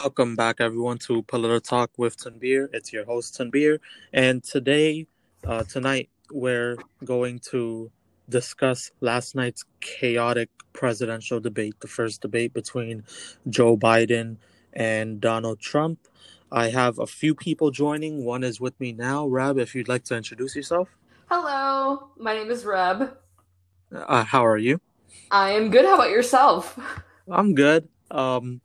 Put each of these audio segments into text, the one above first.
Welcome back, everyone, to Political Talk with Tanbir. It's your host, Tanbir. And today, uh, tonight, we're going to discuss last night's chaotic presidential debate, the first debate between Joe Biden and Donald Trump. I have a few people joining. One is with me now. Reb, if you'd like to introduce yourself. Hello, my name is Reb. Uh, how are you? I am good. How about yourself? I'm good. Um,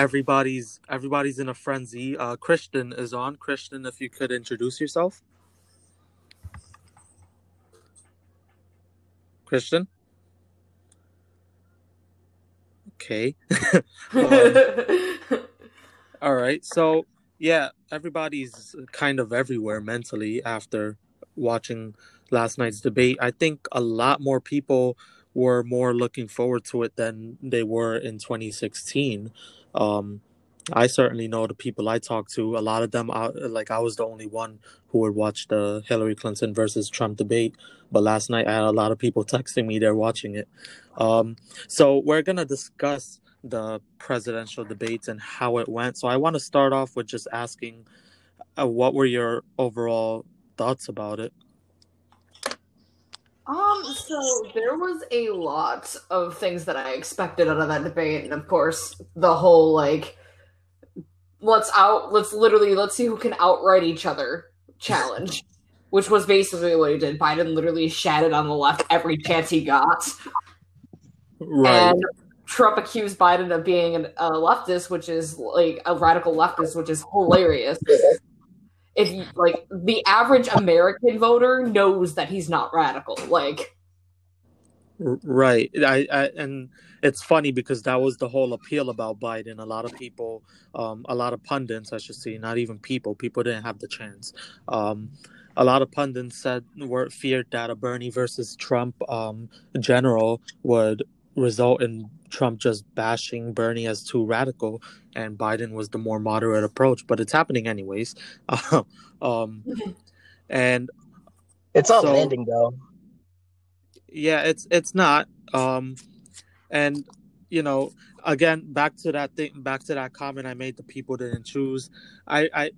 everybody's everybody's in a frenzy. Uh, Christian is on. Christian, if you could introduce yourself. Christian. Okay. um, all right. So yeah, everybody's kind of everywhere mentally after watching last night's debate. I think a lot more people were more looking forward to it than they were in 2016. Um, I certainly know the people I talk to. A lot of them, are, like I was the only one who would watch the Hillary Clinton versus Trump debate. But last night, I had a lot of people texting me they're watching it. Um, so we're gonna discuss the presidential debates and how it went. So I want to start off with just asking, uh, what were your overall thoughts about it? Um, so there was a lot of things that I expected out of that debate, and of course, the whole like let's out let's literally let's see who can outright each other challenge. which was basically what he did. Biden literally shattered on the left every chance he got. Right. And Trump accused Biden of being a leftist, which is like a radical leftist, which is hilarious if you, like the average American voter knows that he's not radical. Like, right. I, I and it's funny because that was the whole appeal about Biden. A lot of people, um, a lot of pundits, I should say, not even people. People didn't have the chance. Um, a lot of pundits said were feared that a Bernie versus Trump um, general would result in Trump just bashing Bernie as too radical, and Biden was the more moderate approach. But it's happening anyways. um, and it's not so, landing though. Yeah, it's it's not. Um, and you know, again, back to that thing, back to that comment I made. The people didn't choose. I, I,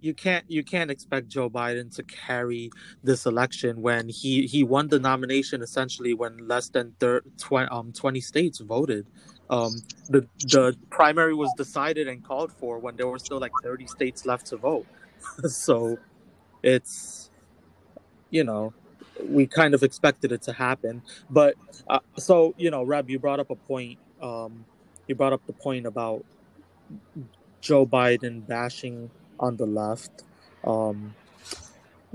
you can't, you can't expect Joe Biden to carry this election when he he won the nomination essentially when less than thir- 20, um, 20 states voted. Um, the the primary was decided and called for when there were still like 30 states left to vote. so, it's, you know, we kind of expected it to happen. But uh, so you know, Reb, you brought up a point. Um, you brought up the point about Joe Biden bashing on the left. Um,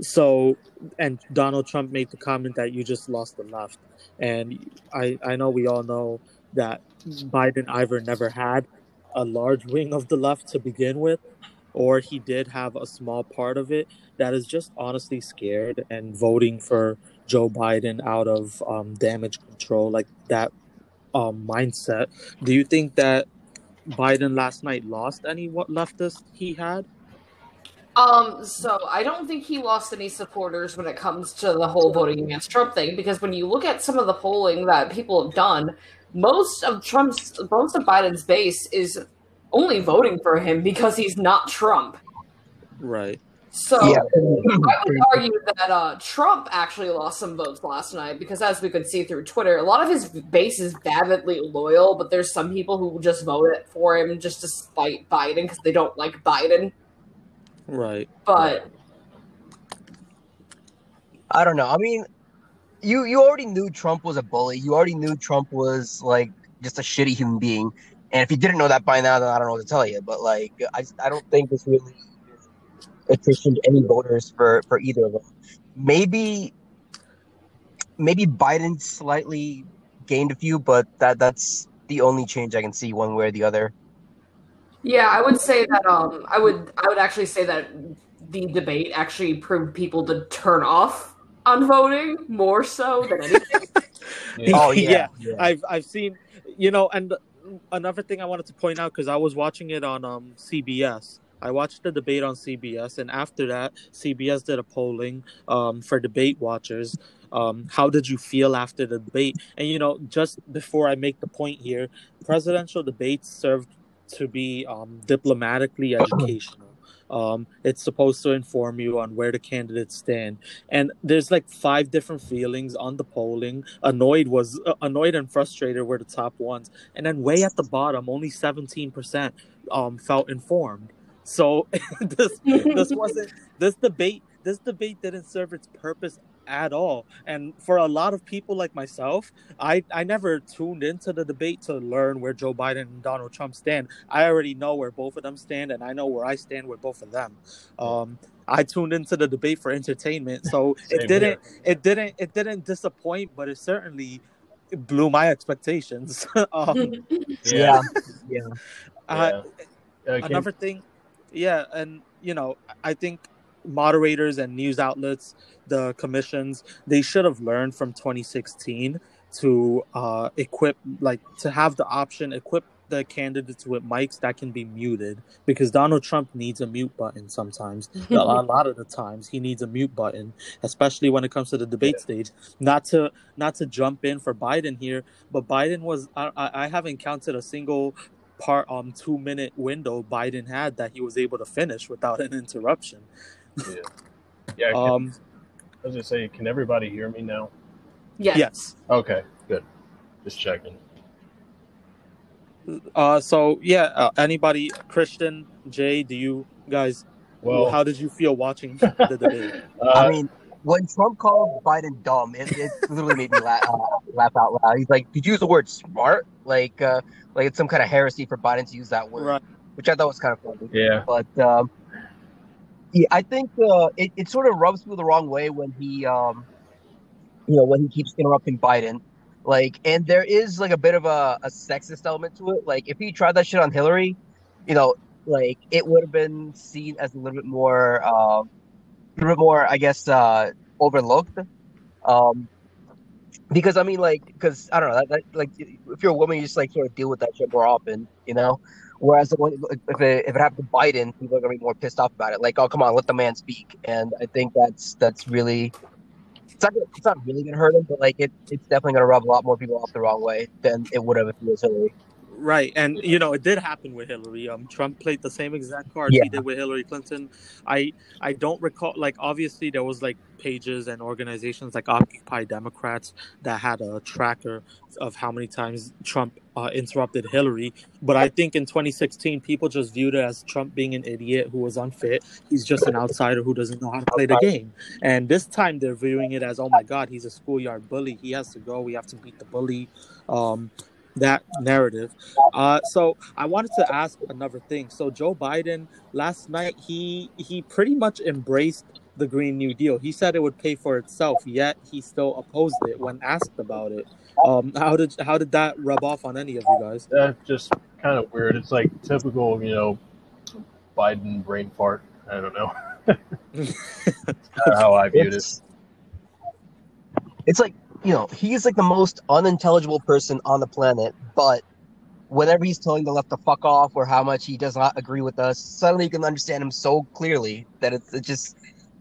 so, and Donald Trump made the comment that you just lost the left. And I, I know we all know that Biden either never had a large wing of the left to begin with, or he did have a small part of it that is just honestly scared and voting for Joe Biden out of um, damage control. Like that um, mindset. Do you think that Biden last night lost any what leftist he had? Um, so I don't think he lost any supporters when it comes to the whole voting against Trump thing, because when you look at some of the polling that people have done, most of Trump's most of Biden's base is only voting for him because he's not Trump. Right. So yeah. I would argue that uh, Trump actually lost some votes last night because, as we could see through Twitter, a lot of his base is avidly loyal, but there's some people who just voted for him just to spite Biden because they don't like Biden. Right. But I don't know. I mean, you you already knew Trump was a bully. You already knew Trump was like just a shitty human being. And if you didn't know that by now, then I don't know what to tell you. But like, I I don't think this really attrition to any voters for for either of them. Maybe maybe Biden slightly gained a few, but that that's the only change I can see one way or the other. Yeah, I would say that um I would I would actually say that the debate actually proved people to turn off on voting more so than anything. oh yeah. yeah. yeah. I've I've seen you know and another thing I wanted to point out because I was watching it on um CBS I watched the debate on CBS, and after that, CBS did a polling um, for debate watchers. Um, how did you feel after the debate? And you know, just before I make the point here, presidential debates served to be um, diplomatically educational. Um, it's supposed to inform you on where the candidates stand, and there's like five different feelings on the polling. Annoyed was uh, annoyed and frustrated were the top ones, and then way at the bottom, only seventeen percent um, felt informed. So this this wasn't this debate. This debate didn't serve its purpose at all. And for a lot of people like myself, I, I never tuned into the debate to learn where Joe Biden and Donald Trump stand. I already know where both of them stand, and I know where I stand with both of them. Um, I tuned into the debate for entertainment, so it didn't here. it didn't it didn't disappoint, but it certainly blew my expectations. um, yeah, yeah. Uh, yeah. Another thing, yeah, and you know, I think moderators and news outlets, the commissions, they should have learned from 2016 to uh, equip, like, to have the option, equip the candidates with mics that can be muted because Donald Trump needs a mute button sometimes. a lot of the times he needs a mute button, especially when it comes to the debate yeah. stage. Not to not to jump in for Biden here, but Biden was I, I haven't counted a single part um two minute window Biden had that he was able to finish without an interruption. Yeah. Yeah. Can, um, I was gonna say, can everybody hear me now? Yes. Yes. Okay. Good. Just checking. Uh, so yeah, uh, anybody, Christian, Jay, do you guys? Well, how did you feel watching the debate? Uh, I mean, when Trump called Biden dumb, it, it literally made me laugh, laugh out loud. He's like, "Did you use the word smart? Like, uh, like it's some kind of heresy for Biden to use that word." Right. Which I thought was kind of funny. Yeah. But um, yeah, I think uh, it, it sort of rubs me the wrong way when he, um, you know, when he keeps interrupting Biden. Like, and there is like a bit of a, a sexist element to it. Like, if he tried that shit on Hillary, you know, like it would have been seen as a little bit more, uh, a little bit more, I guess, uh, overlooked. Um, because I mean, like, because I don't know, that, that, like, if you're a woman, you just like sort of deal with that shit more often, you know. Whereas if it, if it happened to Biden, people are gonna be more pissed off about it. Like, oh come on, let the man speak. And I think that's that's really it's not it's not really gonna hurt him, but like it, it's definitely gonna rub a lot more people off the wrong way than it would have if it was Hillary. Right, and you know it did happen with Hillary. Um, Trump played the same exact card yeah. he did with Hillary Clinton. I I don't recall like obviously there was like pages and organizations like Occupy Democrats that had a tracker of how many times Trump uh, interrupted Hillary. But I think in 2016 people just viewed it as Trump being an idiot who was unfit. He's just an outsider who doesn't know how to play the game. And this time they're viewing it as oh my god he's a schoolyard bully. He has to go. We have to beat the bully. Um, that narrative. Uh, so I wanted to ask another thing. So Joe Biden last night he he pretty much embraced the Green New Deal. He said it would pay for itself, yet he still opposed it when asked about it. Um, how did how did that rub off on any of you guys? That's just kind of weird. It's like typical, you know, Biden brain fart. I don't know. how I viewed it's, it. It's like you know, he's like the most unintelligible person on the planet, but whenever he's telling the left to fuck off or how much he does not agree with us, suddenly you can understand him so clearly that it's, it's just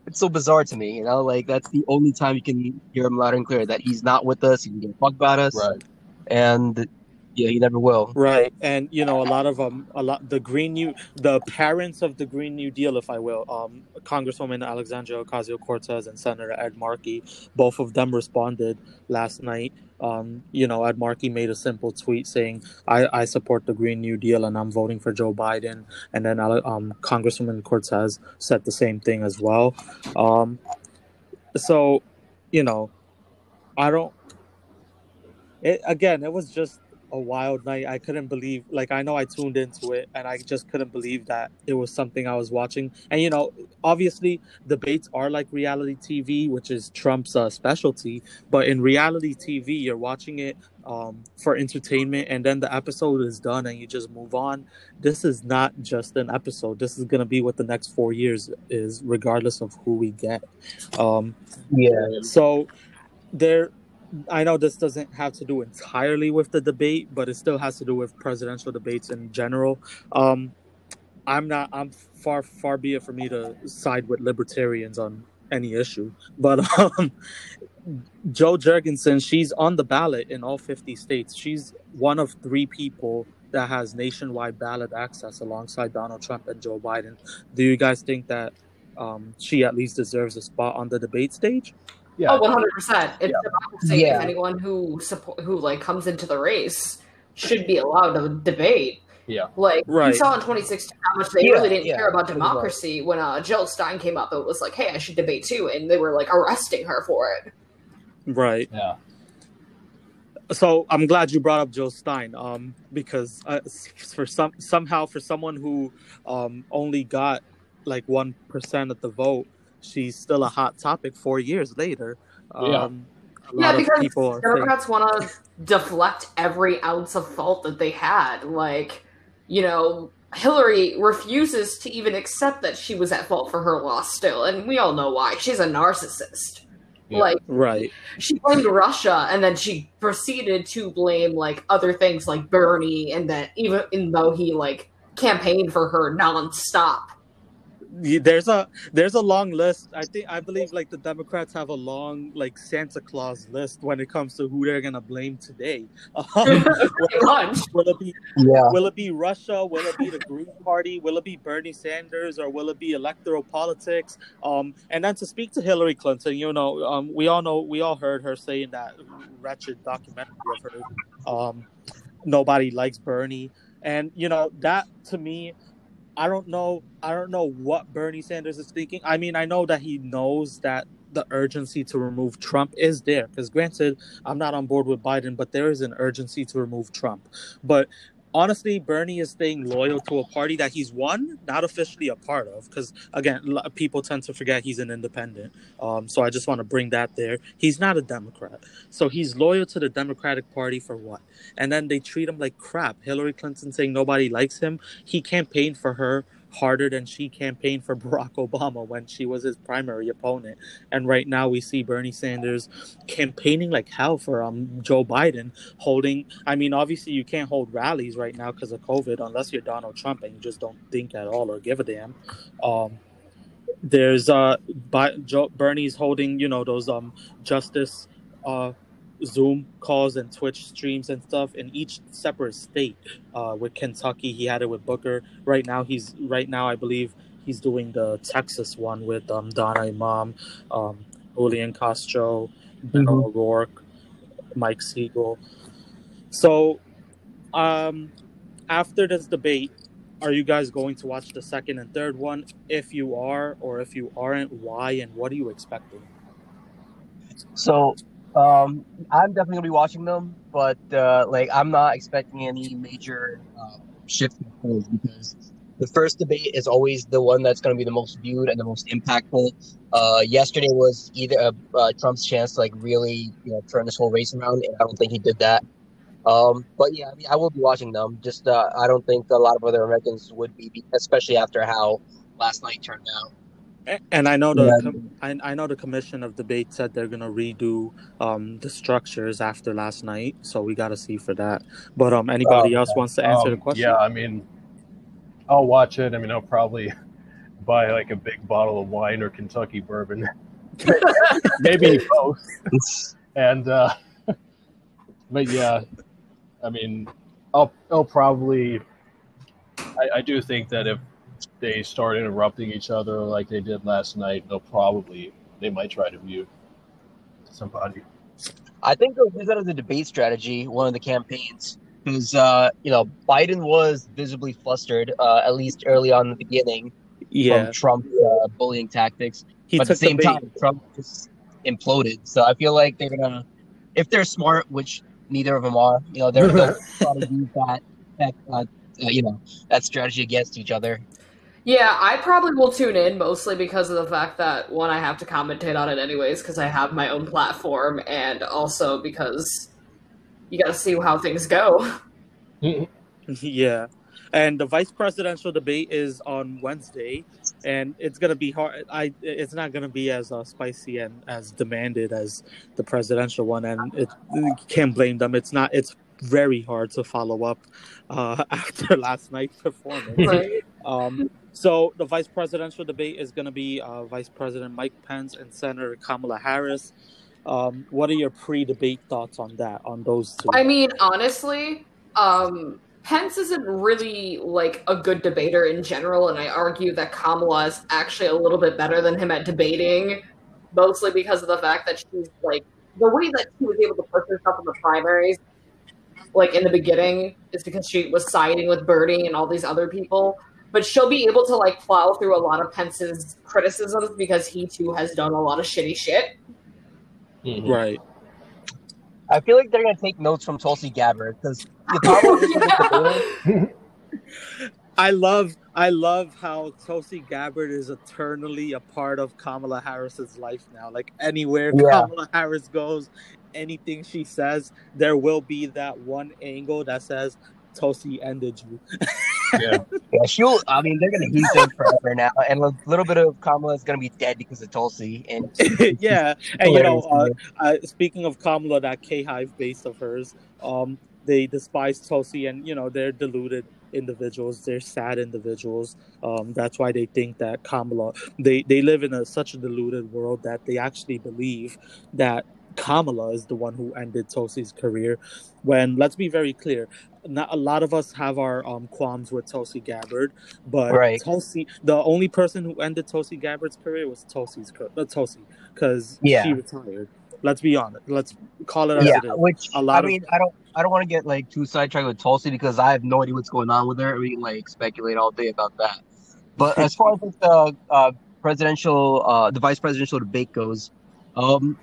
it's so bizarre to me, you know, like that's the only time you can hear him loud and clear that he's not with us, he can give a fuck about us. Right. And yeah, he never will. Right, and you know, a lot of um, a lot the Green New, the parents of the Green New Deal, if I will, um, Congresswoman Alexandria Ocasio Cortez and Senator Ed Markey, both of them responded last night. Um, you know, Ed Markey made a simple tweet saying, I, I support the Green New Deal and I'm voting for Joe Biden. And then um, Congresswoman Cortez said the same thing as well. Um, so, you know, I don't. It, again, it was just a wild night. I couldn't believe, like, I know I tuned into it and I just couldn't believe that it was something I was watching. And, you know, obviously debates are like reality TV, which is Trump's uh, specialty. But in reality TV, you're watching it um, for entertainment and then the episode is done and you just move on. This is not just an episode. This is going to be what the next four years is, regardless of who we get. Um, yeah. So there I know this doesn't have to do entirely with the debate, but it still has to do with presidential debates in general. Um, I'm not. I'm far far be it for me to side with libertarians on any issue, but um, Jo Jorgensen, she's on the ballot in all 50 states. She's one of three people that has nationwide ballot access alongside Donald Trump and Joe Biden. Do you guys think that um, she at least deserves a spot on the debate stage? Yeah, Oh, one hundred percent. It's Yeah. democracy. Yeah. If anyone who support who like comes into the race should be allowed to debate. Yeah. Like we Right. saw in 2016 how much they Yeah, really didn't yeah, care about pretty much. democracy when uh, Jill Stein came up. It was like, hey, I should debate too, and they were like arresting her for it. Right. yeah. So I'm glad you brought up Joe Stein, um, because uh, for some somehow for someone who um, only got like one percent of the vote, she's still a hot topic four years later. Um, Yeah. Yeah, because people are saying, Democrats want to deflect every ounce of fault that they had. Like, you know, Hillary refuses to even accept that she was at fault for her loss still, and we all know why. She's a narcissist. Yeah. Like, right, she blamed Russia, and then she proceeded to blame like other things like Bernie, and that even, even though he like campaigned for her nonstop. Y- there's a there's a long list. I think I believe like the Democrats have a long like Santa Claus list when it comes to who they're gonna blame today. Um, Pretty much. will it be Yeah. Will it be Russia? Will it be the Green Party? Will it be Bernie Sanders? Or will it be electoral politics? Um, and then to speak to Hillary Clinton, you know, um, we all know, we all heard her saying that wretched documentary of her. Um, nobody likes Bernie, and you know that to me, I don't know, I don't know what Bernie Sanders is thinking. I mean, I know that he knows that the urgency to remove Trump is there. Because granted, I'm not on board with Biden, but there is an urgency to remove Trump. But honestly, Bernie is staying loyal to a party that he's won, not officially a part of. Because again, people tend to forget he's an independent. Um, so I just want to bring that there. He's not a Democrat, so he's loyal to the Democratic Party for what? And then they treat him like crap. Hillary Clinton saying nobody likes him. He campaigned for her harder than she campaigned for Barack Obama when she was his primary opponent. And right now we see Bernie Sanders campaigning like hell for um Joe Biden, holding. I mean, obviously you can't hold rallies right now because of COVID unless you're Donald Trump and you just don't think at all or give a damn. Um, there's uh, Bi- Joe, Bernie's holding you know those um justice uh Zoom calls and Twitch streams and stuff in each separate state. Uh, with Kentucky, he had it with Booker. Right now, he's right now I believe he's doing the Texas one with um, Donna Imam, um, Julian Castro, Beto O'Rourke, Mike Siegel. So, um, after this debate, are you guys going to watch the second and third one? If you are, or if you aren't, why and what are you expecting? So, um, I'm definitely gonna be watching them, but uh, like I'm not expecting any major uh, shift in polls because the first debate is always the one that's gonna be the most viewed and the most impactful. Uh, yesterday was either uh, uh, Trump's chance to like really you know turn this whole race around, and I don't think he did that. Um, but yeah, I mean, I will be watching them. Just uh, I don't think a lot of other Americans would be, especially after how last night turned out. And I know the Yeah. com- I, I know the commission of debate said they're gonna redo um, the structures after last night, so we got to see for that. But um, anybody Oh, else wants to answer the Um, question? Yeah, I mean, I'll watch it. I mean, I'll probably buy like a big bottle of wine or Kentucky bourbon, maybe both. And uh, but yeah, I mean, I'll I'll probably. I, I do think that if they start interrupting each other like they did last night, they'll probably they might try to mute somebody. I think they'll use that as a debate strategy, one of the campaigns, because uh, you know Biden was visibly flustered, uh, at least early on in the beginning, yeah. from Trump's uh, bullying tactics. He but at the same bait. time, Trump just imploded. So I feel like they're gonna, if they're smart, which neither of them are, you know, they're they'll try to use that, that uh, you know, that strategy against each other. Yeah, I probably will tune in mostly because of the fact that one, I have to commentate on it anyways because I have my own platform, and also because you got to see how things go. Yeah. And the vice presidential debate is on Wednesday, and it's gonna be hard. I it's not gonna be as uh, spicy and as demanded as the presidential one, and it can't blame them. It's not. It's very hard to follow up uh, after last night's performance. Right. Um, so the vice presidential debate is going to be uh, Vice President Mike Pence and Senator Kamala Harris. Um, what are your pre-debate thoughts on that? On those two? I mean, honestly, um, Pence isn't really like a good debater in general, and I argue that Kamala is actually a little bit better than him at debating, mostly because of the fact that she's like the way that she was able to push herself in the primaries, like in the beginning, is because she was siding with Bernie and all these other people. But she'll be able to like plow through a lot of Pence's criticisms because he too has done a lot of shitty shit. Mhm. Right. I feel like they're gonna take notes from Tulsi Gabbard because Yeah. I love I love how Tulsi Gabbard is eternally a part of Kamala Harris's life now. Like anywhere Yeah. Kamala Harris goes, anything she says, there will be that one angle that says Tulsi ended you. Yeah. yeah, she'll. I mean, they're gonna use them forever now, and a little bit of Kamala is gonna be dead because of Tulsi. And yeah, and you know, uh, uh, speaking of Kamala, that K Hive base of hers, um, they despise Tulsi, and you know they're deluded individuals. They're sad individuals. Um, that's why they think that Kamala. They they live in a such a deluded world that they actually believe that Kamala is the one who ended Tulsi's career. When let's be very clear, not a lot of us have our um, qualms with Tulsi Gabbard, but Right. Tulsi, the only person who ended Tulsi Gabbard's career was Tulsi's uh, Tulsi, because Yeah. she retired. Let's be honest. Let's call it as yeah, it is. which A lot I of- mean, I don't, I don't want to get like too sidetracked with Tulsi because I have no idea what's going on with her. We can like speculate all day about that. But as far as the uh, presidential, uh, the vice presidential debate goes, um,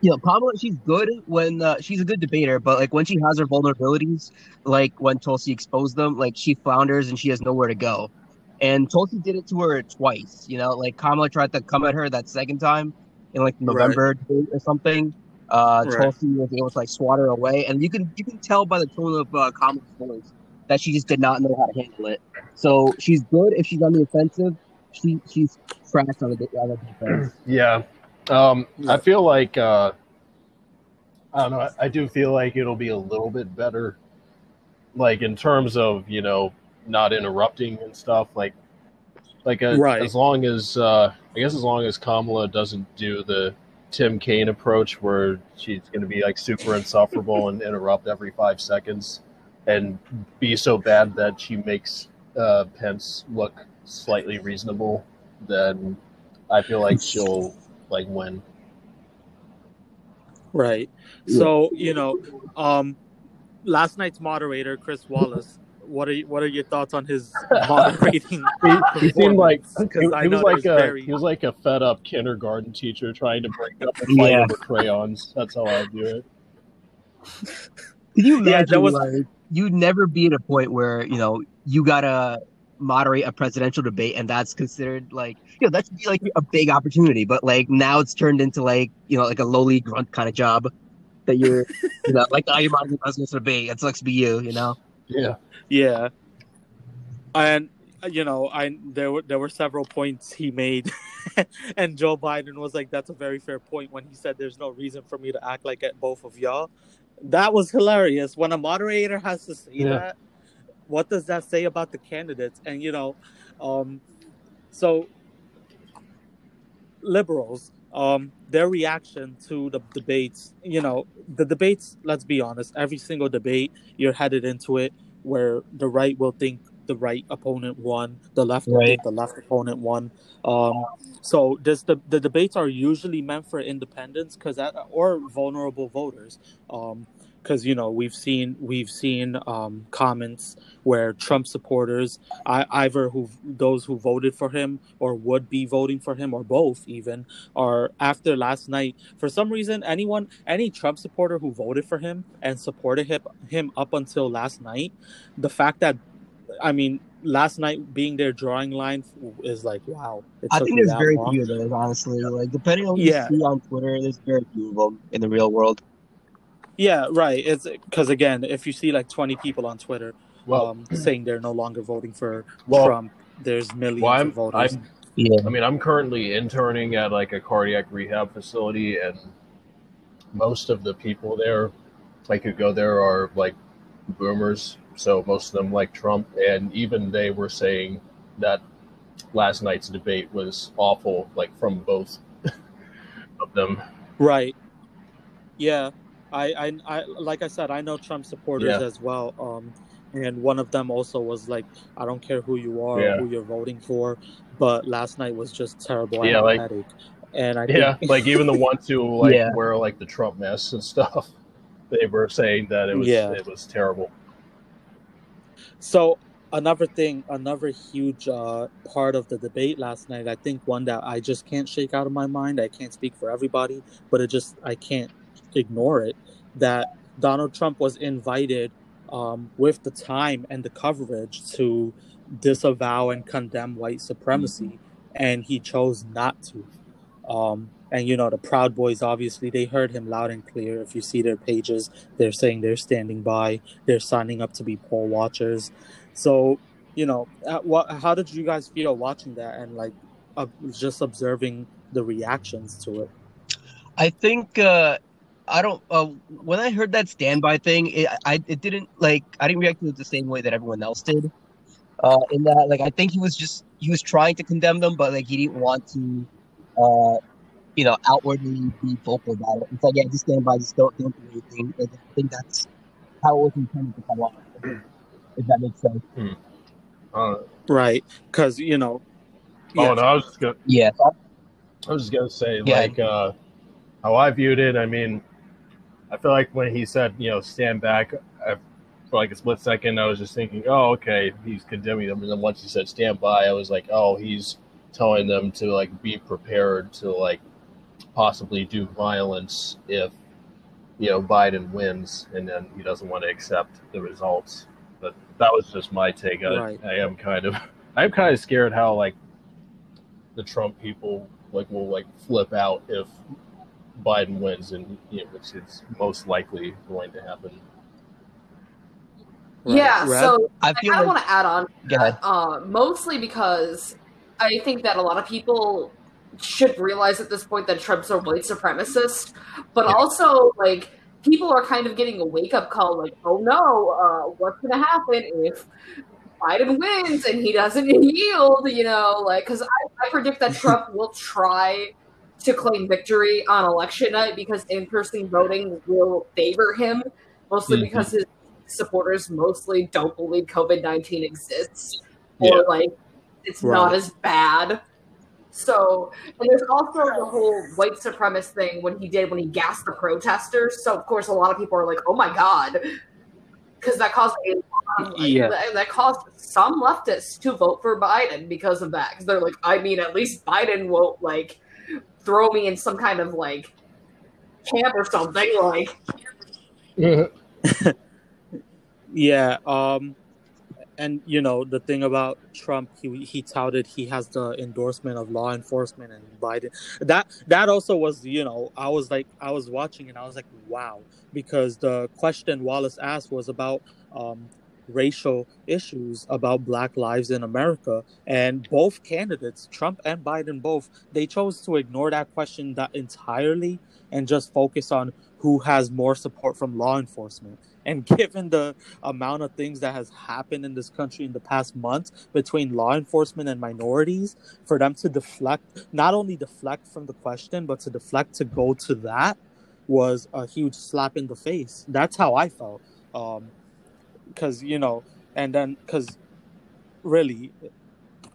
you know, Kamala, she's good when uh, she's a good debater, but like when she has her vulnerabilities, like when Tulsi exposed them, like she flounders and she has nowhere to go. And Tulsi did it to her twice. You know, like Kamala tried to come at her that second time in like November debate or something. Uh, Right. Tulsi was able to like swat her away, and you can you can tell by the tone of uh, Kamala's voice that she just did not know how to handle it. So she's good if she's on the offensive. She she's trash on the on the defense. Yeah. Um, I feel like uh, I don't know. I, I do feel like it'll be a little bit better, like in terms of you know not interrupting and stuff. Like, like uh Right. as long as uh, I guess as long as Kamala doesn't do the Tim Kaine approach where she's going to be like super insufferable and interrupt every five seconds, and be so bad that she makes uh, Pence look slightly reasonable, then I feel like she'll like when. Right. So you know, um, last night's moderator Chris Wallace. What are you, what are your thoughts on his moderating? He, he seemed like he, he was like there's a very- he was like a fed up kindergarten teacher trying to break up a fight Yeah. over crayons. That's how I view it. Can you Yeah, imagine? that was- like, you'd never be at a point where you know you gotta moderate a presidential debate, and that's considered like you know that's like a big opportunity. But like now, it's turned into like you know like a lowly grunt kind of job that you're you know like oh you're moderating a presidential debate. It sucks to be you, you know. Yeah, Yeah, and you know, I there were there were several points he made, and Joe Biden was like, "That's a very fair point." When he said, "There's no reason for me to act like at both of y'all," that was hilarious. When a moderator has to say Yeah. that, what does that say about the candidates? And you know, um, so liberals, um, their reaction to the debates, you know, the debates. Let's be honest. Every single debate, you're headed into it where the right will think the right opponent won, the left will think the left opponent won. Um, so this the the debates are usually meant for independents because or vulnerable voters. Um, because you know we've seen we've seen um, comments where Trump supporters, I, either who those who voted for him or would be voting for him or both even, are after last night for some reason anyone any Trump supporter who voted for him and supported him him up until last night, the fact that I mean last night being their drawing line is like wow. I think there's very long. few of those, honestly. Like depending on who Yeah. you see on Twitter, there's very few of them in the real world. Yeah, right. It's because again, if you see like twenty people on Twitter well, um, saying they're no longer voting for Well- Trump, there's millions well, I'm, of voters. I'm Yeah. I mean, I'm currently interning at like a cardiac rehab facility, and most of the people there, like who go there, are like boomers. So most of them like Trump, and even they were saying that last night's debate was awful, like from both of them. Right. Yeah. I, I, I, like I said, I know Trump supporters Yeah. as well. Um, and one of them also was like, "I don't care who you are, Yeah. who you're voting for," but last night was just terrible. I Yeah, like- headache, and I Yeah, think, like even the ones who like Yeah. wear like the Trump mess and stuff, they were saying that it was Yeah. it was terrible. So another thing, another huge uh, part of the debate last night, I think one that I just can't shake out of my mind. I can't speak for everybody, but it just I can't ignore it. That Donald Trump was invited um, with the time and the coverage to disavow and condemn white supremacy, and he chose not to. Um, and you know the Proud Boys, obviously, they heard him loud and clear. If you see their pages, they're saying they're standing by, they're signing up to be poll watchers. So, you know, uh, what? How did you guys feel watching that and like uh, just observing the reactions to it? I think uh, I don't. Uh, when I heard that standby thing, it, I it didn't like I didn't react to it the same way that everyone else did. Uh, in that, like, I think he was just he was trying to condemn them, but like he didn't want to, uh, you know, outwardly be vocal about it. It's like, yeah, just stand by, just don't don't do anything. Like, I think that's how it was intended to come off. If that makes sense. Uh, Right? Because you know. Oh no, I was just gonna Yeah. I was just gonna say Yeah. like uh, how I viewed it. I mean, I feel like when he said you know stand back, I, for like a split second, I was just thinking, oh okay, he's condemning them, and then once he said stand by, I was like, oh he's telling them to like be prepared to like possibly do violence if you know Biden wins, and then he doesn't want to accept the results. But that was just my take. Right. I am kind of I'm kind of scared how like the Trump people like will like flip out if Biden wins, and you know, which is most likely going to happen. Right. Yeah, Red? so I I feel kind of like want to add on go uh, mostly because I think that a lot of people should realize at this point that Trump's a white supremacist, but Yeah. also like people are kind of getting a wake up call, like, oh no, uh, what's going to happen if Biden wins and he doesn't yield? You know, like because I, I predict that Trump will try to claim victory on election night because in person voting will favor him, mostly Mhm. because his supporters mostly don't believe COVID nineteen exists or Yeah. like it's not as bad. So, and there's also the whole white supremacist thing when he did when he gassed the protesters. So, of course, a lot of people are like, "Oh my god," because that caused a lot of, like, Yeah. that, that caused some leftists to vote for Biden because of that. Because they're like, I mean, at least Biden won't like throw me in some kind of like camp or something. Like, Yeah, um, and you know the thing about Trump, he he touted he has the endorsement of law enforcement and Biden. That that also was, you know, I was like, I was watching and I was like, wow, because the question Wallace asked was about um, racial issues, about Black lives in America, and both candidates, Trump and Biden, both they chose to ignore that question that entirely and just focus on who has more support from law enforcement. And given the amount of things that has happened in this country in the past month between law enforcement and minorities, for them to deflect, not only deflect from the question, but to deflect to go to that was a huge slap in the face. That's how I felt. Um, because, you know, and then, because really,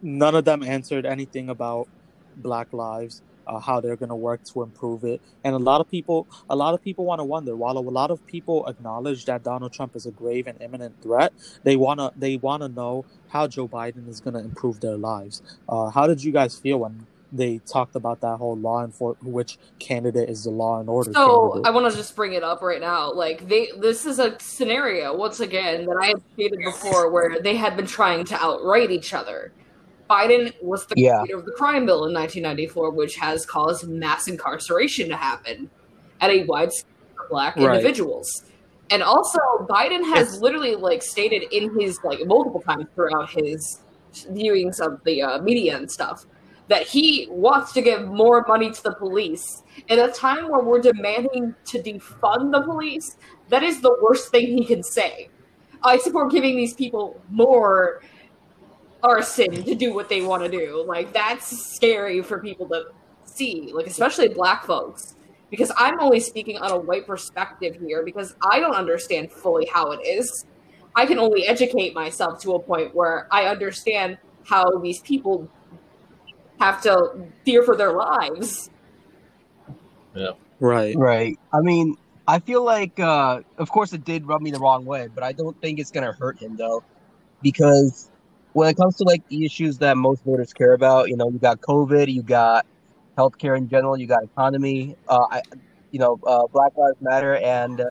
none of them answered anything about Black lives. Uh, how they're going to work to improve it, and a lot of people, a lot of people want to wonder. While a lot of people acknowledge that Donald Trump is a grave and imminent threat, they wanna they wanna know how Joe Biden is going to improve their lives. Uh, how did you guys feel when they talked about that whole law enforcement, which candidate is the law and order So candidate? I want to just bring it up right now. Like they, this is a scenario once again that I have stated before, where they had been trying to outright each other. Biden was the Yeah. creator of the crime bill in 1994, which has caused mass incarceration to happen at a wide scale for black Right. individuals. And also, Biden has It's- literally like stated in his like multiple times throughout his viewings of the uh, media and stuff that he wants to give more money to the police. In a time where we're demanding to defund the police, that is the worst thing he can say. I support giving these people more arson to do what they want to do. Like that's scary for people to see, like especially black folks. Because I'm only speaking on a white perspective here because I don't understand fully how it is. I can only educate myself to a point where I understand how these people have to fear for their lives. Yeah. Right. Right. I mean, I feel like, uh, of course, it did rub me the wrong way, but I don't think it's gonna hurt him though, because when it comes to like the issues that most voters care about, you know, you got COVID, you got healthcare in general, you got economy, uh, I, you know, uh, Black Lives Matter, and uh,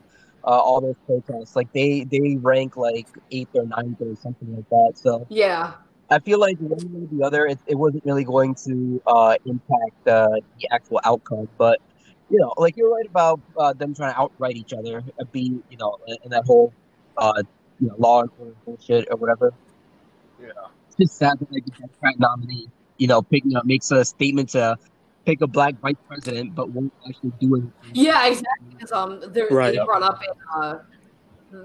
all those protests. Like they they rank like eighth or ninth or something like that. So Yeah. I feel like one way or the other, it, it wasn't really going to uh, impact uh, the actual outcome. But you know, like you're right about uh, them trying to outright each other, uh, be you know, in, in that whole uh, you know law enforcement bullshit or whatever. Yeah. It's just sad that like the Democrat nominee, you know, picking up makes a statement to pick a black vice president, but won't actually do anything. Yeah, exactly. 'Cause, um, there, Right. they brought up in, uh,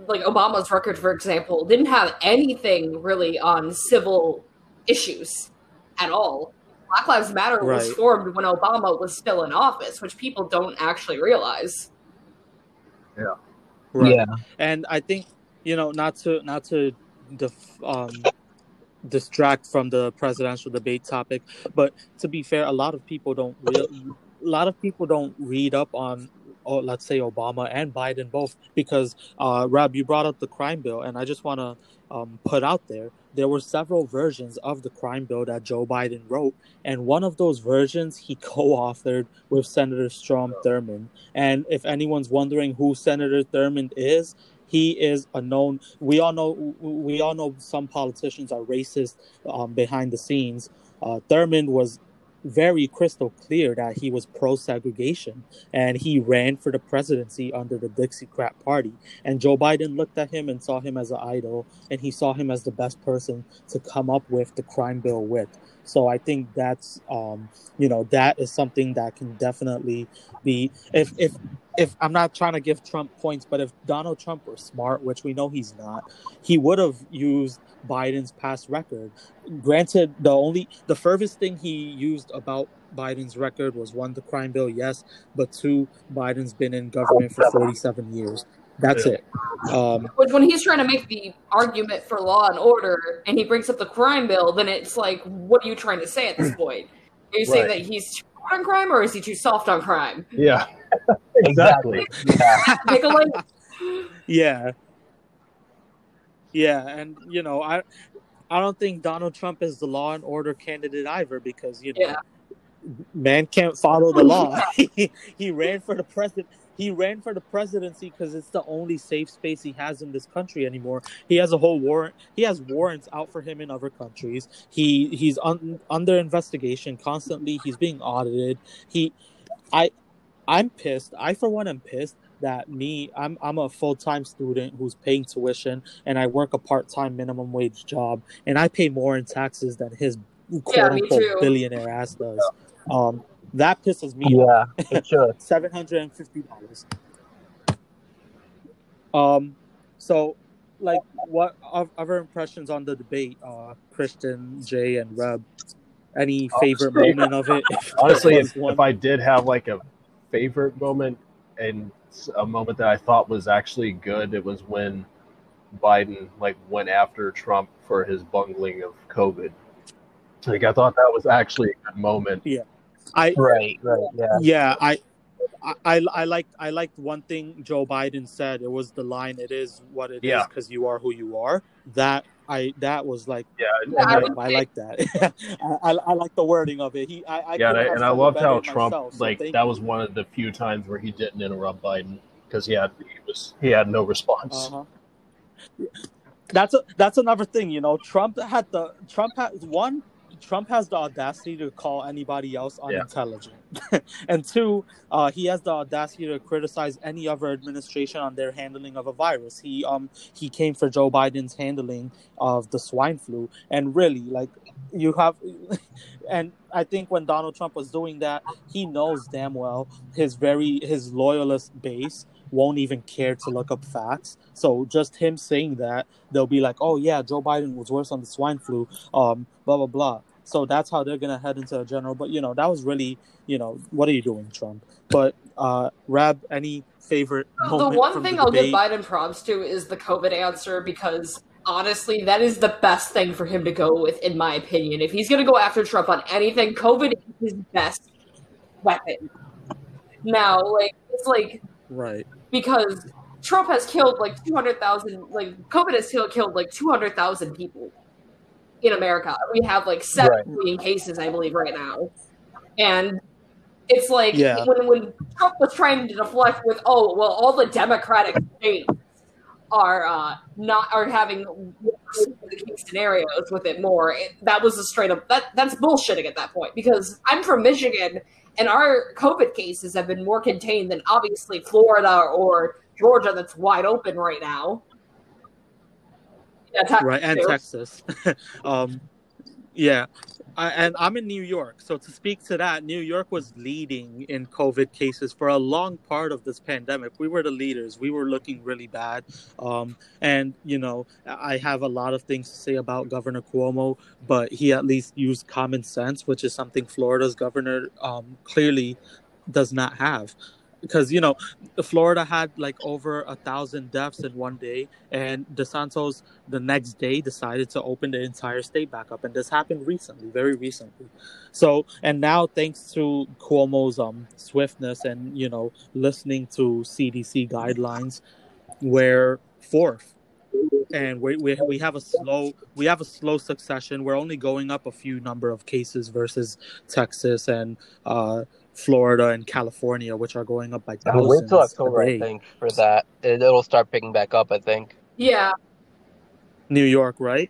like Obama's record, for example, didn't have anything really on civil issues at all. Black Lives Matter was formed when Obama was still in office, which people don't actually realize. Yeah. Right. Yeah, and I think you know not to not to def, um, distract from the presidential debate topic, but to be fair, a lot of people don't real, a lot of people don't read up on. Oh, let's say Obama and Biden both, because uh, Rob, you brought up the crime bill, and I just want to um, put out there there were several versions of the crime bill that Joe Biden wrote, and one of those versions he co-authored with Senator Strom Thurmond. And if anyone's wondering who Senator Thurmond is, he is a known. We all know. We all know some politicians are racist um, behind the scenes. Uh, Thurmond was very crystal clear that he was pro-segregation, and he ran for the presidency under the Dixiecrat Party. And Joe Biden looked at him and saw him as an idol, and he saw him as the best person to come up with the crime bill with. So I think that's, um, you know, that is something that can definitely be. If if if I'm not trying to give Trump points, but if Donald Trump were smart, which we know he's not, he would have used Biden's past record. Granted, the only the furthest thing he used about Biden's record was one, the crime bill, yes, but two, Biden's been in government for 47 years. That's Yeah. it. Um, Which, when he's trying to make the argument for law and order, and he brings up the crime bill, then it's like, what are you trying to say at this point? Are you saying that he's too hard on crime, or is he too soft on crime? Yeah. exactly. yeah, Pick a lane. Yeah. Yeah, and you know, I I don't think Donald Trump is the law and order candidate either because you know Yeah. man can't follow the law. he, he ran for the president he ran for the presidency because it's the only safe space he has in this country anymore. He has a whole warrant. He has warrants out for him in other countries. He he's un, under investigation constantly. He's being audited. He, I, I'm pissed. I for one am pissed that me. I'm I'm a full time student who's paying tuition and I work a part time minimum wage job and I pay more in taxes than his quote yeah, unquote too. billionaire ass does. Um, that pisses me off yeah, it should. seven hundred and fifty dollars. Um, so like, what other impressions on the debate, uh, Christian, Jay, and Reb? Any favorite Honestly- moment of it? Honestly, if, if I did have like a favorite moment and a moment that I thought was actually good, it was when Biden like went after Trump for his bungling of COVID. Like I thought that was actually a good moment. I Right, right, yeah. yeah, I. I, I liked I liked one thing Joe Biden said. It was the line, "It is what it is Yeah. because you are who you are." That I that was like Yeah, Yeah, I I, would I like that. I, I, I like the wording of it. He, I, I yeah, and I, have and I loved how Trump myself, like thank that you. was one of the few times where he didn't interrupt Biden because he had he was he had no response. Uh-huh. That's a, that's another thing, you know. Trump had the Trump had one. Trump has the audacity to call anybody else Yeah. unintelligent, and two, uh, he has the audacity to criticize any other administration on their handling of a virus. He um he came for Joe Biden's handling of the swine flu, and really, like you have, and I think when Donald Trump was doing that, he knows damn well his very his loyalist base won't even care to look up facts. So just him saying that, they'll be like, "Oh yeah, Joe Biden was worse on the swine flu." Um, blah blah blah. So that's how they're gonna head into a general. But you know, that was really, you know, what are you doing, Trump? But uh Rab, any favorite The one thing the I'll give? Biden props to is the COVID answer because honestly, that is the best thing for him to go with, in my opinion. If he's going to go after Trump on anything, COVID is his best weapon. Now, like, it's like Right. because Trump has killed like 200,000, like, COVID has killed, killed like 200,000 people in America. We have like 7 Right. million cases, I believe, right now. And it's like Yeah. when, when Trump was trying to deflect with, oh, well, all the Democratic states are uh, not are having scenarios with it more. It, that was a straight up that that's bullshitting at that point because I'm from Michigan and our COVID cases have been more contained than obviously Florida or Georgia that's wide open right now. Yeah, Texas right and texas. Um yeah I, and i'm in new york so to speak to that new york was leading in covid cases for a long part of this pandemic. We were the leaders. We were looking really bad. Um and you know i have a lot of things to say about governor cuomo but he at least used common sense which is something florida's governor um clearly does not have because you know Florida had like over a thousand deaths in one day, and DeSantis the next day decided to open the entire state back up, and this happened recently, very recently. So, and now thanks to Cuomo's um swiftness and you know listening to CDC guidelines, we're fourth, and we we we have a slow we have a slow succession. We're only going up a few number of cases versus Texas and uh Florida and California, which are going up by thousands. Wait till a October, I think, for that. It, it'll start picking back up. I think. Yeah, New York, right?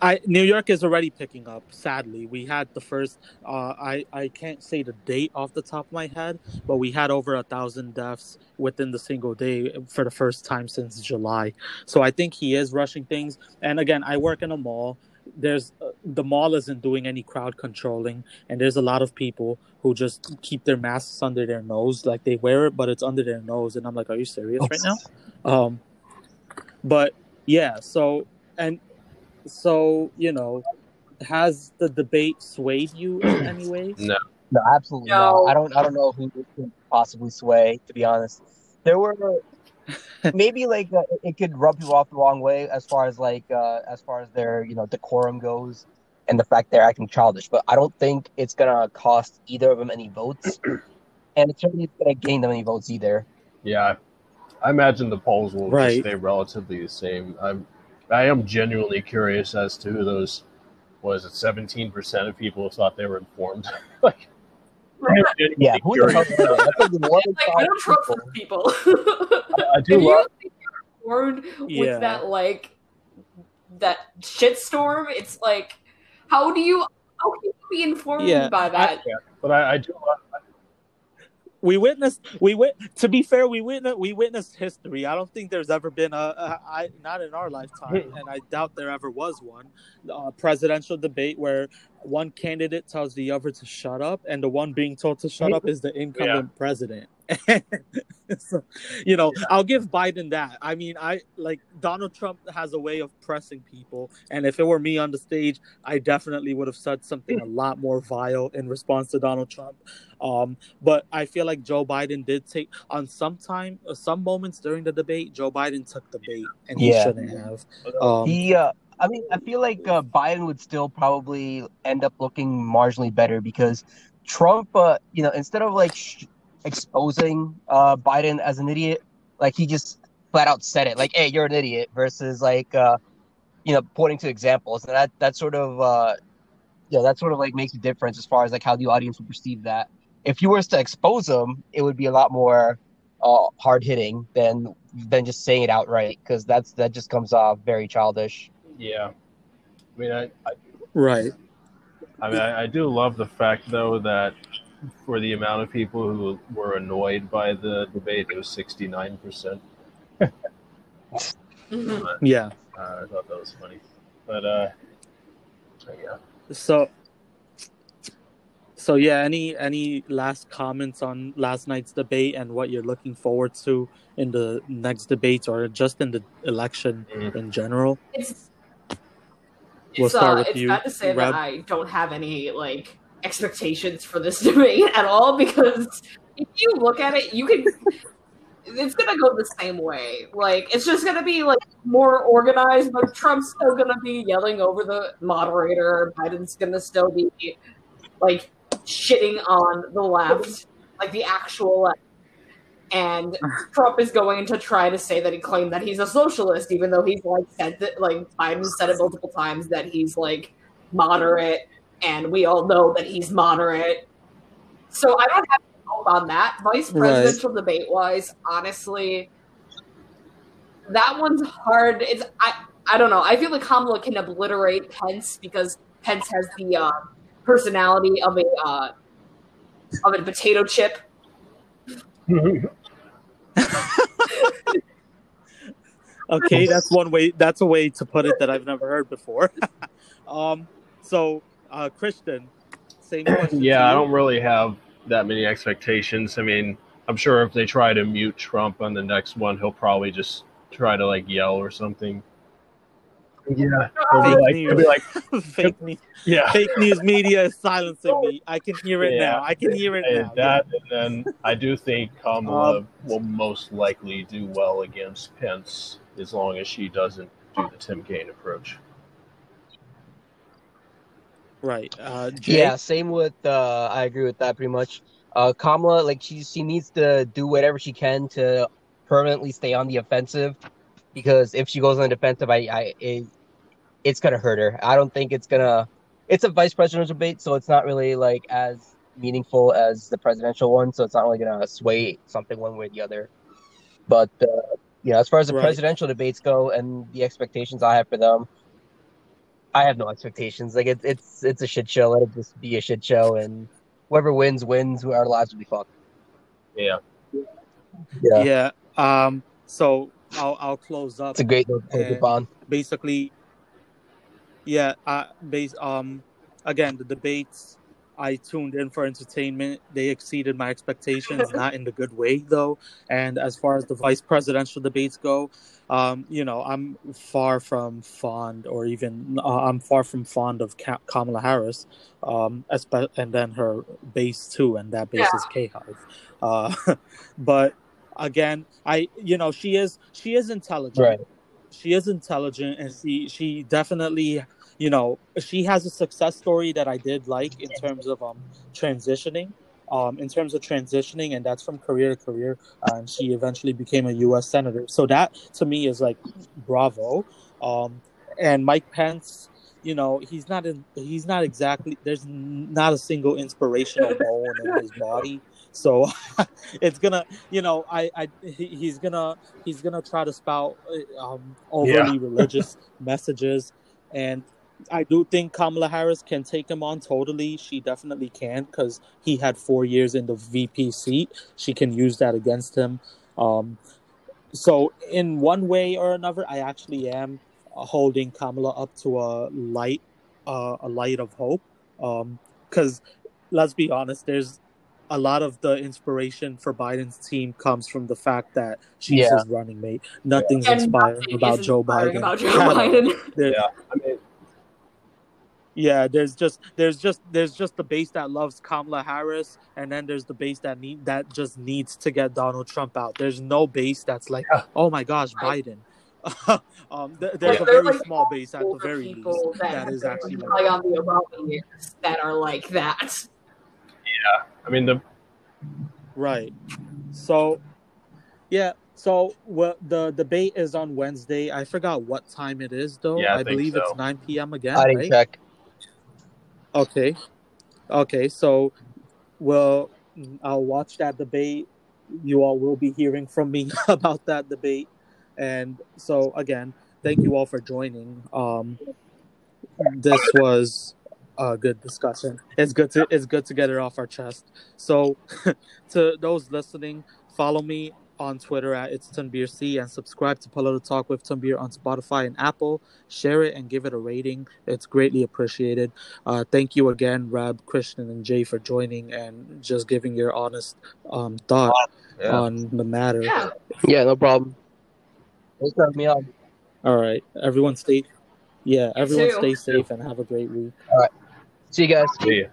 I New York is already picking up. Sadly, we had the first. Uh, I I can't say the date off the top of my head, but we had over a thousand deaths within the single day for the first time since July. So I think he is rushing things. And again, I work in a mall. There's uh, the mall isn't doing any crowd controlling, and there's a lot of people who just keep their masks under their nose, like they wear it, but it's under their nose. And I'm like, are you serious right now? Um, but yeah, so and so you know, has the debate swayed you in any way? No. No, absolutely No. not. I don't. I don't know who could possibly sway. To be honest, there were maybe like uh, it could rub people off the wrong way as far as like uh, as far as their you know decorum goes and the fact they're acting childish. But I don't think it's gonna cost either of them any votes, and it's certainly gonna gain them any votes either. Yeah, I imagine the polls will Right. stay relatively the same. I'm, I am genuinely curious as to who those was it 17% of people thought they were informed. like, I'm genuinely Yeah, who the hell? curious. knows? That's like like I don't trust people. those people. I, I do if you love. think you're informed Yeah. with that like that shitstorm, it's like how do you how can you be informed Yeah, by that? But I, I do love. we witnessed we wit to be fair we witnessed we witnessed history i don't think there's ever been a, a I, not in our lifetime hmm. and i doubt there ever was one a presidential debate where one candidate tells the other to shut up and the one being told to shut up is the incumbent president so, you know i'll give biden that i mean i like donald trump has a way of pressing people and if it were me on the stage i definitely would have said something a lot more vile in response to donald trump um, but I feel like Joe Biden did take on some time, uh, some moments during the debate. Joe Biden took the bait, and he Yeah. shouldn't have. Um, He, uh, I mean, I feel like uh, Biden would still probably end up looking marginally better because Trump, uh, you know, instead of like sh- exposing uh, Biden as an idiot, like he just flat out said it, like, "Hey, you're an idiot," versus like, uh, you know, pointing to examples, and that that sort of, uh, yeah, that sort of like makes a difference as far as like how the audience would perceive that. If you were to expose him, it would be a lot more uh, hard hitting than than just saying it outright because that's that just comes off very childish. Yeah. I mean, I, I, right. I mean, I, I do love the fact though that for the amount of people who were annoyed by the debate, it was 69%. Mhm. Yeah. Uh, I thought that was funny. But uh, yeah. So. So yeah, any any last comments on last night's debate and what you're looking forward to in the next debates or just in the election Mhm. in general? It's We'll it's, start uh, with it's you, not to say that I don't have any like expectations for this debate at all because if you look at it, you can. It's gonna go the same way. Like it's just gonna be like more organized, but Trump's still gonna be yelling over the moderator. Biden's gonna still be like shitting on the left, like the actual left. And Trump is going to try to say that he claimed that he's a socialist, even though he's like said that like Biden said it multiple times that he's like moderate, and we all know that he's moderate. So I don't have hope on that. Vice Right. presidential debate wise, honestly, that one's hard. It's I I don't know. I feel like Kamala can obliterate Pence because Pence has the uh, personality of a uh, of a potato chip. Okay, that's one way. That's a way to put it that I've never heard before. um, so uh, Christian, same question. yeah, I don't really have that many expectations. I mean, I'm sure if they try to mute Trump on the next one, he'll probably just try to like yell or something. Yeah, he'll be Fake like, he'll be news. like, fake, news, yeah. fake news media is silencing me. I can hear it Yeah. now. I can hear it And now. that, and then I do think Kamala Um, will most likely do well against Pence as long as she doesn't do the Tim Kaine approach. Right. Uh, Yeah, same with. Uh, I agree with that pretty much. Uh, Kamala, like she she needs to do whatever she can to permanently stay on the offensive, because if she goes on the defensive, I, I it, it's gonna hurt her. I don't think it's gonna. It's a vice presidential debate, so it's not really like as meaningful as the presidential one. So it's not really gonna sway something one way or the other. But uh, yeah, as far as the Right. presidential debates go and the expectations I have for them, I have no expectations. Like it's it's it's a shit show. Let it just be a shit show, and whoever wins wins. Our lives will be fucked. Yeah. Yeah, Yeah. Um. So I'll I'll close up. it's a great note to close And- it on. basically yeah uh base um again the debates i tuned in for entertainment they exceeded my expectations not in the good way though and as far as the vice presidential debates go um you know i'm far from fond or even uh, i'm far from fond of Ka- kamala harris um and then her base too and that base is k-hive uh but again i you know she is she is intelligent. Right. she is intelligent and she she definitely you know she has a success story that i did like in terms of um transitioning um in terms of transitioning and that's from career to career uh, and she eventually became a u.s senator. So that to me is like bravo. Um and mike pence you know he's not in he's not exactly there's not a single inspirational bone in his body so it's gonna you know i i he, he's gonna he's gonna try to spout uh, um overly religious messages and I do think Kamala Harris can take him on totally. She definitely can because he had four years in the VP seat. She can use that against him. Um, so, in one way or another, I actually am holding Kamala up to a light, uh, a light of hope. Because let's be honest, there's a lot of the inspiration for Biden's team comes from the fact that she's Yeah. his running mate. Nothing's And inspiring nothing about Joe Biden. About Joe. Biden. There- Yeah. I mean, yeah, there's just there's just there's just the base that loves Kamala Harris, and then there's the base that need that just needs to get Donald Trump out. There's no base that's like, Yeah. oh my gosh, Right. Biden. um, th- there's Like, a very like small base at the very least that, that is actually like, like, on the Obama years that are like that. I mean, the right. So, yeah. So well, the debate is on Wednesday. I forgot what time it is though. Yeah, I I, believe so. it's 9 p.m. again. I didn't right? check. Okay. Okay, so well I'll watch that debate. You all will be hearing from me about that debate. And so again, thank you all for joining. Um this was a good discussion. It's good to it's good to get it off our chest. So to those listening, follow me on Twitter at it's Tunbir C and subscribe to Political Talk with Tunbir on Spotify and Apple. Share it and give it a rating. It's greatly appreciated. Uh, thank you again, Rab, Christian, and Jay for joining and just giving your honest um, thought yeah. on the matter. Yeah. Yeah, no problem. Thanks for having me on. All right, everyone, stay Yeah, everyone stay safe and have a great week. See you guys. See ya.